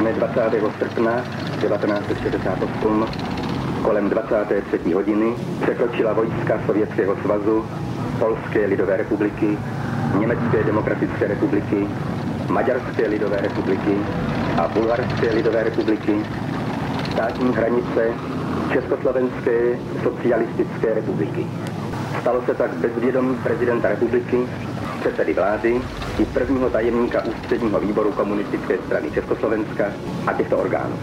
Dne 20. srpna 1968 kolem 23. hodiny překročila vojska Sovětského svazu, Polské lidové republiky, Německé demokratické republiky, Maďarské lidové republiky a Bulharské lidové republiky státní hranice Československé socialistické republiky. Stalo se tak bez vědomí prezidenta republiky, předsedy vlády i prvního tajemníka ústředního výboru komunistické strany Československa a těchto orgánů.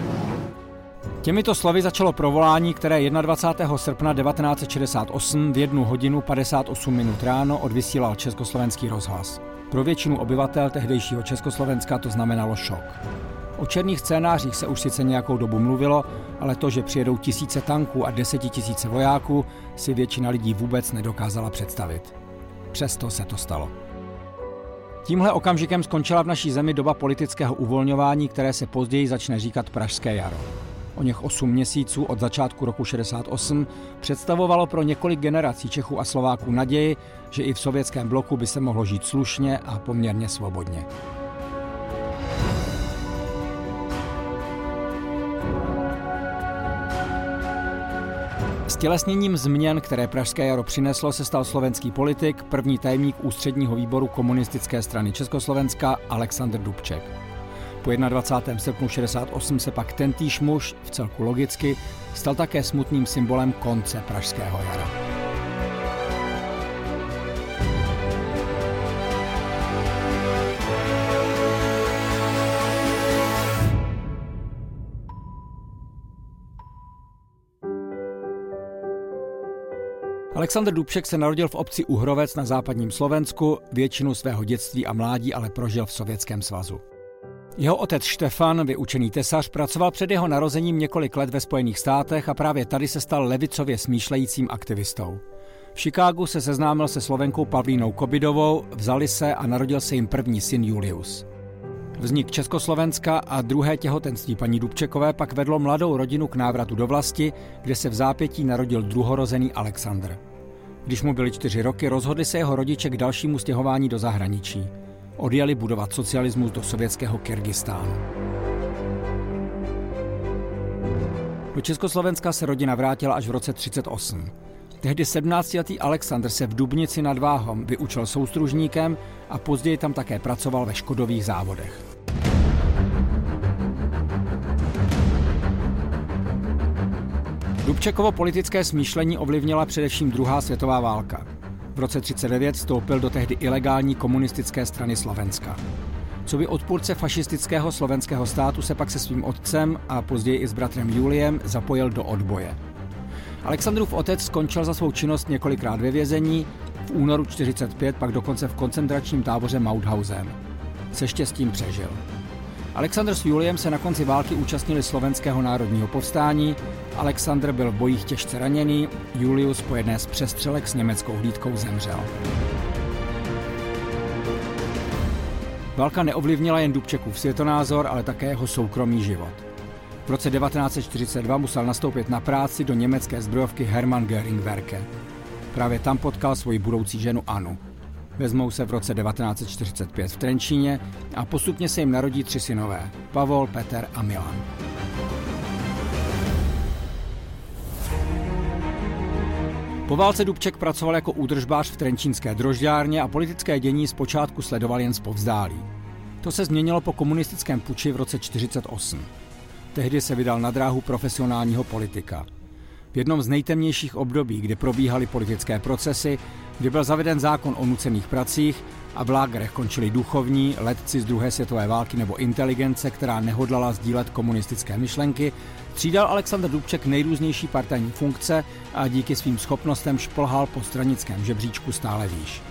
Těmito slovy začalo provolání, které 21. srpna 1968 v 1 hodinu 58 minut ráno odvysílal Československý rozhlas. Pro většinu obyvatel tehdejšího Československa to znamenalo šok. O černých scénářích se už sice nějakou dobu mluvilo, ale to, že přijedou tisíce tanků a desetitisíce vojáků, si většina lidí vůbec nedokázala představit. Přesto se to stalo. Tímhle okamžikem skončila v naší zemi doba politického uvolňování, které se později začne říkat Pražské jaro. O něch 8 měsíců od začátku roku 68 představovalo pro několik generací Čechů a Slováků naději, že i v sovětském bloku by se mohlo žít slušně a poměrně svobodně. Stělesněním změn, které Pražské jaro přineslo, se stal slovenský politik, první tajemník ústředního výboru komunistické strany Československa Aleksandr Dubček. Po 21. srpnu 68 se pak tentýž muž, v celku logicky, stal také smutným symbolem konce Pražského jara. Aleksandr Dubček se narodil v obci Uhrovec na západním Slovensku, většinu svého dětství a mládí ale prožil v Sovětském svazu. Jeho otec Štefan, vyučený tesař, pracoval před jeho narozením několik let ve Spojených státech a právě tady se stal levicově smýšlejícím aktivistou. V Chicagu se seznámil se slovenkou Pavlínou Kobidovou, vzali se a narodil se jim první syn Julius. Vznik Československa a druhé těhotenství paní Dubčekové pak vedlo mladou rodinu k návratu do vlasti, kde se v zápětí narodil druhorozený Alexandr. Když mu byly čtyři roky, rozhodli se jeho rodiče k dalšímu stěhování do zahraničí. Odjeli budovat socialismus do sovětského Kyrgyzstánu. Do Československa se rodina vrátila až v roce 38. Tehdy 17-letý Alexandr se v Dubnici nad Váhom vyučil soustružníkem a později tam také pracoval ve škodových závodech. Dubčekovo politické smýšlení ovlivnila především druhá světová válka. V roce 1939 vstoupil do tehdy ilegální komunistické strany Slovenska. Co by odpůrce fašistického slovenského státu se pak se svým otcem a později i s bratrem Juliem zapojil do odboje. Alexandrův otec skončil za svou činnost několikrát ve vězení, v únoru 45 pak dokonce v koncentračním táboře Mauthausen. Se štěstím přežil. Alexandr s Juliem se na konci války účastnili slovenského národního povstání, Alexandr byl v bojích těžce raněný, Julius po jedné z přestřelek s německou hlídkou zemřel. Válka neovlivnila jen Dubčekův světonázor, ale také jeho soukromý život. V roce 1942 musel nastoupit na práci do německé zbrojovky Hermann Göring Werke. Právě tam potkal svoji budoucí ženu Anu. Vezmou se v roce 1945 v Trenčíně a postupně se jim narodí tři synové – Pavol, Peter a Milan. Po válce Dubček pracoval jako údržbář v trenčínské drožďárně a politické dění zpočátku sledoval jen zpovzdálí. To se změnilo po komunistickém puči v roce 1948. Tehdy se vydal na dráhu profesionálního politika. V jednom z nejtemnějších období, kdy probíhaly politické procesy, kdy byl zaveden zákon o nucených pracích a v lágrech končili duchovní, letci z druhé světové války nebo inteligence, která nehodlala sdílet komunistické myšlenky, střídal Alexander Dubček nejrůznější partajní funkce a díky svým schopnostem šplhal po stranickém žebříčku stále výš.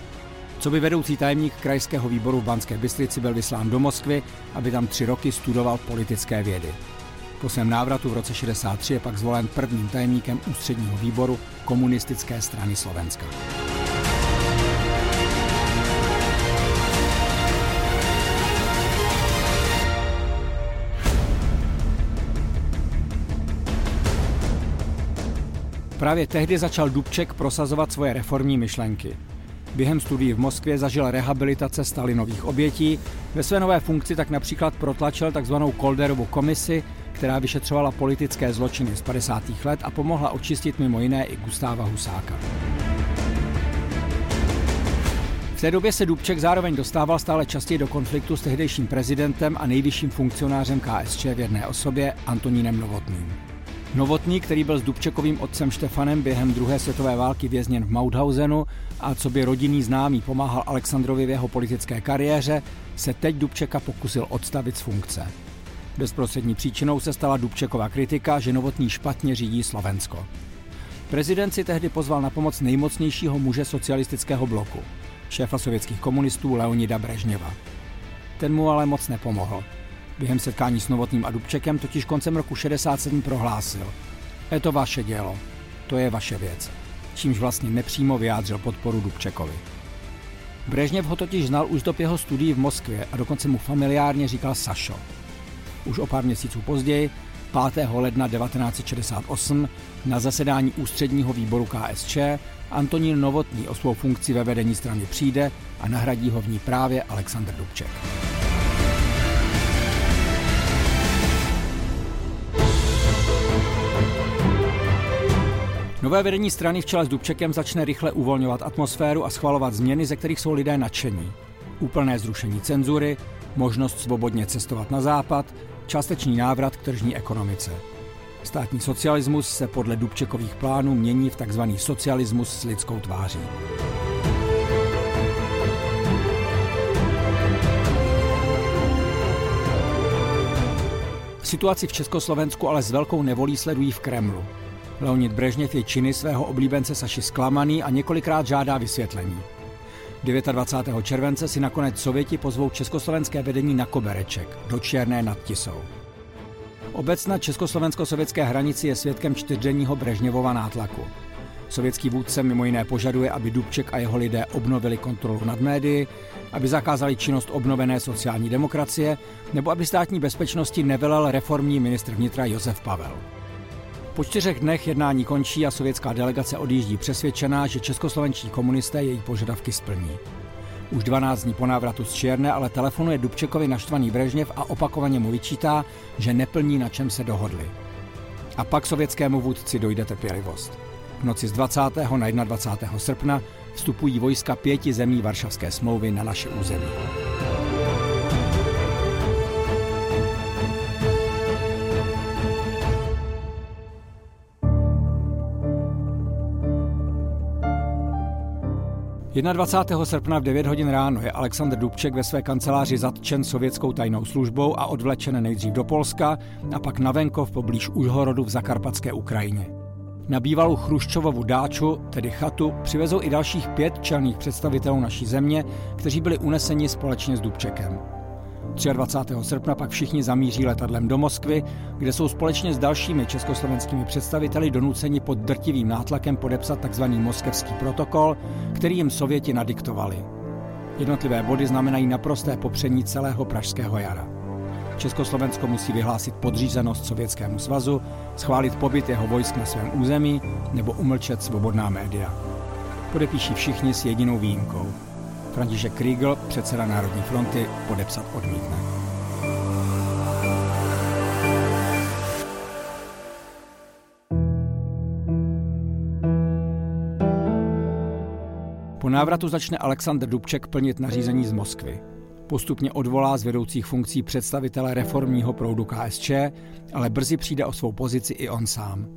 Co by vedoucí tajemník krajského výboru v Banské Bystrici byl vyslán do Moskvy, aby tam tři roky studoval politické vědy. Po svém návratu v roce 63 je pak zvolen prvním tajemníkem ústředního výboru komunistické strany Slovenska. Právě tehdy začal Dubček prosazovat svoje reformní myšlenky. Během studií v Moskvě zažil rehabilitace Stalinových obětí, ve své nové funkci tak například protlačil tzv. Kolderovu komisi, která vyšetřovala politické zločiny z 50. let a pomohla očistit mimo jiné i Gustáva Husáka. V té době se Dubček zároveň dostával stále častěji do konfliktu s tehdejším prezidentem a nejvyšším funkcionářem KSČ v jedné osobě Antonínem Novotným. Novotný, který byl s Dubčekovým otcem Štefanem během druhé světové války vězněn v Mauthausenu a co by rodinný známý pomáhal Alexandrovi v jeho politické kariéře, se teď Dubčeka pokusil odstavit z funkce. Bezprostřední příčinou se stala Dubčekova kritika, že Novotný špatně řídí Slovensko. Prezident si tehdy pozval na pomoc nejmocnějšího muže socialistického bloku, šéfa sovětských komunistů Leonida Brežněva. Ten mu ale moc nepomohl. Během setkání s Novotným a Dubčekem totiž koncem roku 67 prohlásil. Je to vaše dělo, to je vaše věc, čímž vlastně nepřímo vyjádřil podporu Dubčekovi. Brežněv ho totiž znal už do jeho studií v Moskvě a dokonce mu familiárně říkal Sašo. Už o pár měsíců později, 5. ledna 1968, na zasedání ústředního výboru KSČ Antonín Novotný o svou funkci ve vedení strany přijde a nahradí ho v ní právě Aleksandr Dubček. Nové vedení strany v čele s Dubčekem začne rychle uvolňovat atmosféru a schvalovat změny, ze kterých jsou lidé nadšení. Úplné zrušení cenzury, možnost svobodně cestovat na západ, částečný návrat k tržní ekonomice. Státní socialismus se podle Dubčekových plánů mění v tzv. socialismus s lidskou tváří. Situaci v Československu ale s velkou nevolí sledují v Kremlu. Leonid Brežněv je činy svého oblíbence Saši zklamaný a několikrát žádá vysvětlení. 29. července si nakonec Sověti pozvou československé vedení na Kobereček, do Černé nad Tisou. Obec na československo-sovětské hranici je svědkem čtyřdenního Brežněvova nátlaku. Sovětský vůdce mimo jiné požaduje, aby Dubček a jeho lidé obnovili kontrolu nad médii, aby zakázali činnost obnovené sociální demokracie, nebo aby státní bezpečnosti nevelel reformní ministr vnitra Josef Pavel. Po čtyřech dnech jednání končí a sovětská delegace odjíždí přesvědčená, že českoslovenští komunisté její požadavky splní. Už 12 dní po návratu z Černé ale telefonuje Dubčekovi naštvaný Brežněv a opakovaně mu vyčítá, že neplní, na čem se dohodli. A pak sovětskému vůdci dojde trpělivost. V noci z 20. na 21. srpna vstupují vojska pěti zemí Varšavské smlouvy na naše území. 21. srpna v 9 hodin ráno je Aleksandr Dubček ve své kanceláři zatčen sovětskou tajnou službou a odvlečen nejdřív do Polska a pak na venkov poblíž Užhorodu v zakarpatské Ukrajině. Na bývalou Chruščovovu dáču, tedy chatu, přivezou i dalších pět čelných představitelů naší země, kteří byli uneseni společně s Dubčekem. 23. srpna pak všichni zamíří letadlem do Moskvy, kde jsou společně s dalšími československými představiteli donuceni pod drtivým nátlakem podepsat tzv. moskevský protokol, který jim Sověti nadiktovali. Jednotlivé body znamenají naprosté popření celého pražského jara. Československo musí vyhlásit podřízenost Sovětskému svazu, schválit pobyt jeho vojsk na svém území nebo umlčet svobodná média. Podepíší všichni s jedinou výjimkou. František Kriegel, předseda Národní fronty, podepsat odmítne. Po návratu začne Aleksandr Dubček plnit nařízení z Moskvy. Postupně odvolá z vedoucích funkcí představitele reformního proudu KSČ, ale brzy přijde o svou pozici i on sám.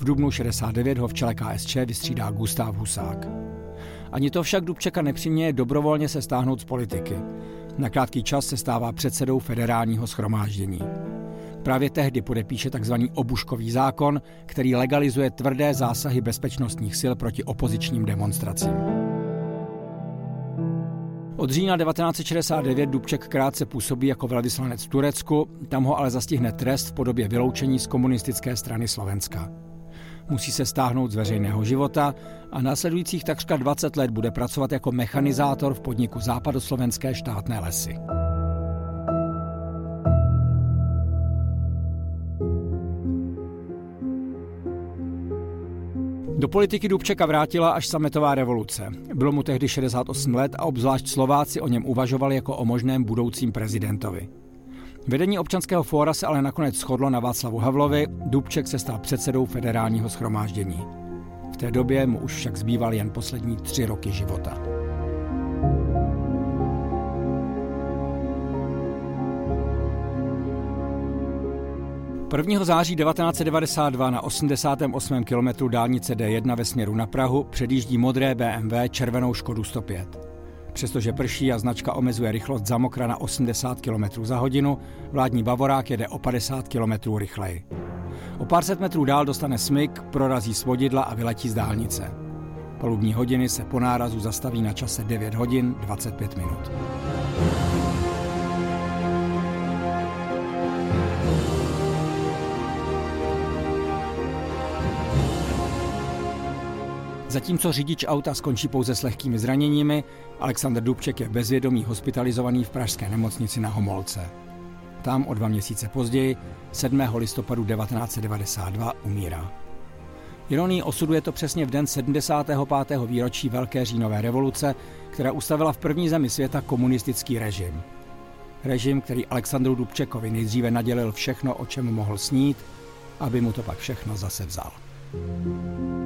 V dubnu 69 ho v čele KSČ vystřídá Gustav Husák. Ani to však Dubčeka nepřiměje dobrovolně se stáhnout z politiky. Na krátký čas se stává předsedou federálního schromáždění. Právě tehdy podepíše tzv. obuškový zákon, který legalizuje tvrdé zásahy bezpečnostních sil proti opozičním demonstracím. Od října 1969 Dubček krátce působí jako velvyslanec v Turecku, tam ho ale zastihne trest v podobě vyloučení z komunistické strany Slovenska musí se stáhnout z veřejného života a následujících takřka 20 let bude pracovat jako mechanizátor v podniku Západoslovenské štátné lesy. Do politiky Dubčeka vrátila až sametová revoluce. Bylo mu tehdy 68 let a obzvlášť Slováci o něm uvažovali jako o možném budoucím prezidentovi. Vedení občanského fóra se ale nakonec shodlo na Václavu Havlovi, Dubček se stal předsedou federálního schromáždění. V té době mu už však zbýval jen poslední tři roky života. Prvního září 1992 na 88. kilometru dálnice D1 ve směru na Prahu předjíždí modré BMW červenou Škodu 105. Přestože prší a značka omezuje rychlost za mokra na 80 km za hodinu, vládní Bavorák jede o 50 km rychleji. O pár set metrů dál dostane smyk, prorazí svodidla a vyletí z dálnice. Polubní hodiny se po nárazu zastaví na čase 9 hodin 25 minut. Zatímco řidič auta skončí pouze s lehkými zraněními, Alexander Dubček je bezvědomý hospitalizovaný v pražské nemocnici na Homolce. Tam o dva měsíce později, 7. listopadu 1992, umírá. Ironí osudu je to přesně v den 75. výročí Velké říjnové revoluce, která ustavila v první zemi světa komunistický režim. Režim, který Alexandru Dubčekovi nejdříve nadělil všechno, o čem mohl snít, aby mu to pak všechno zase vzal. Even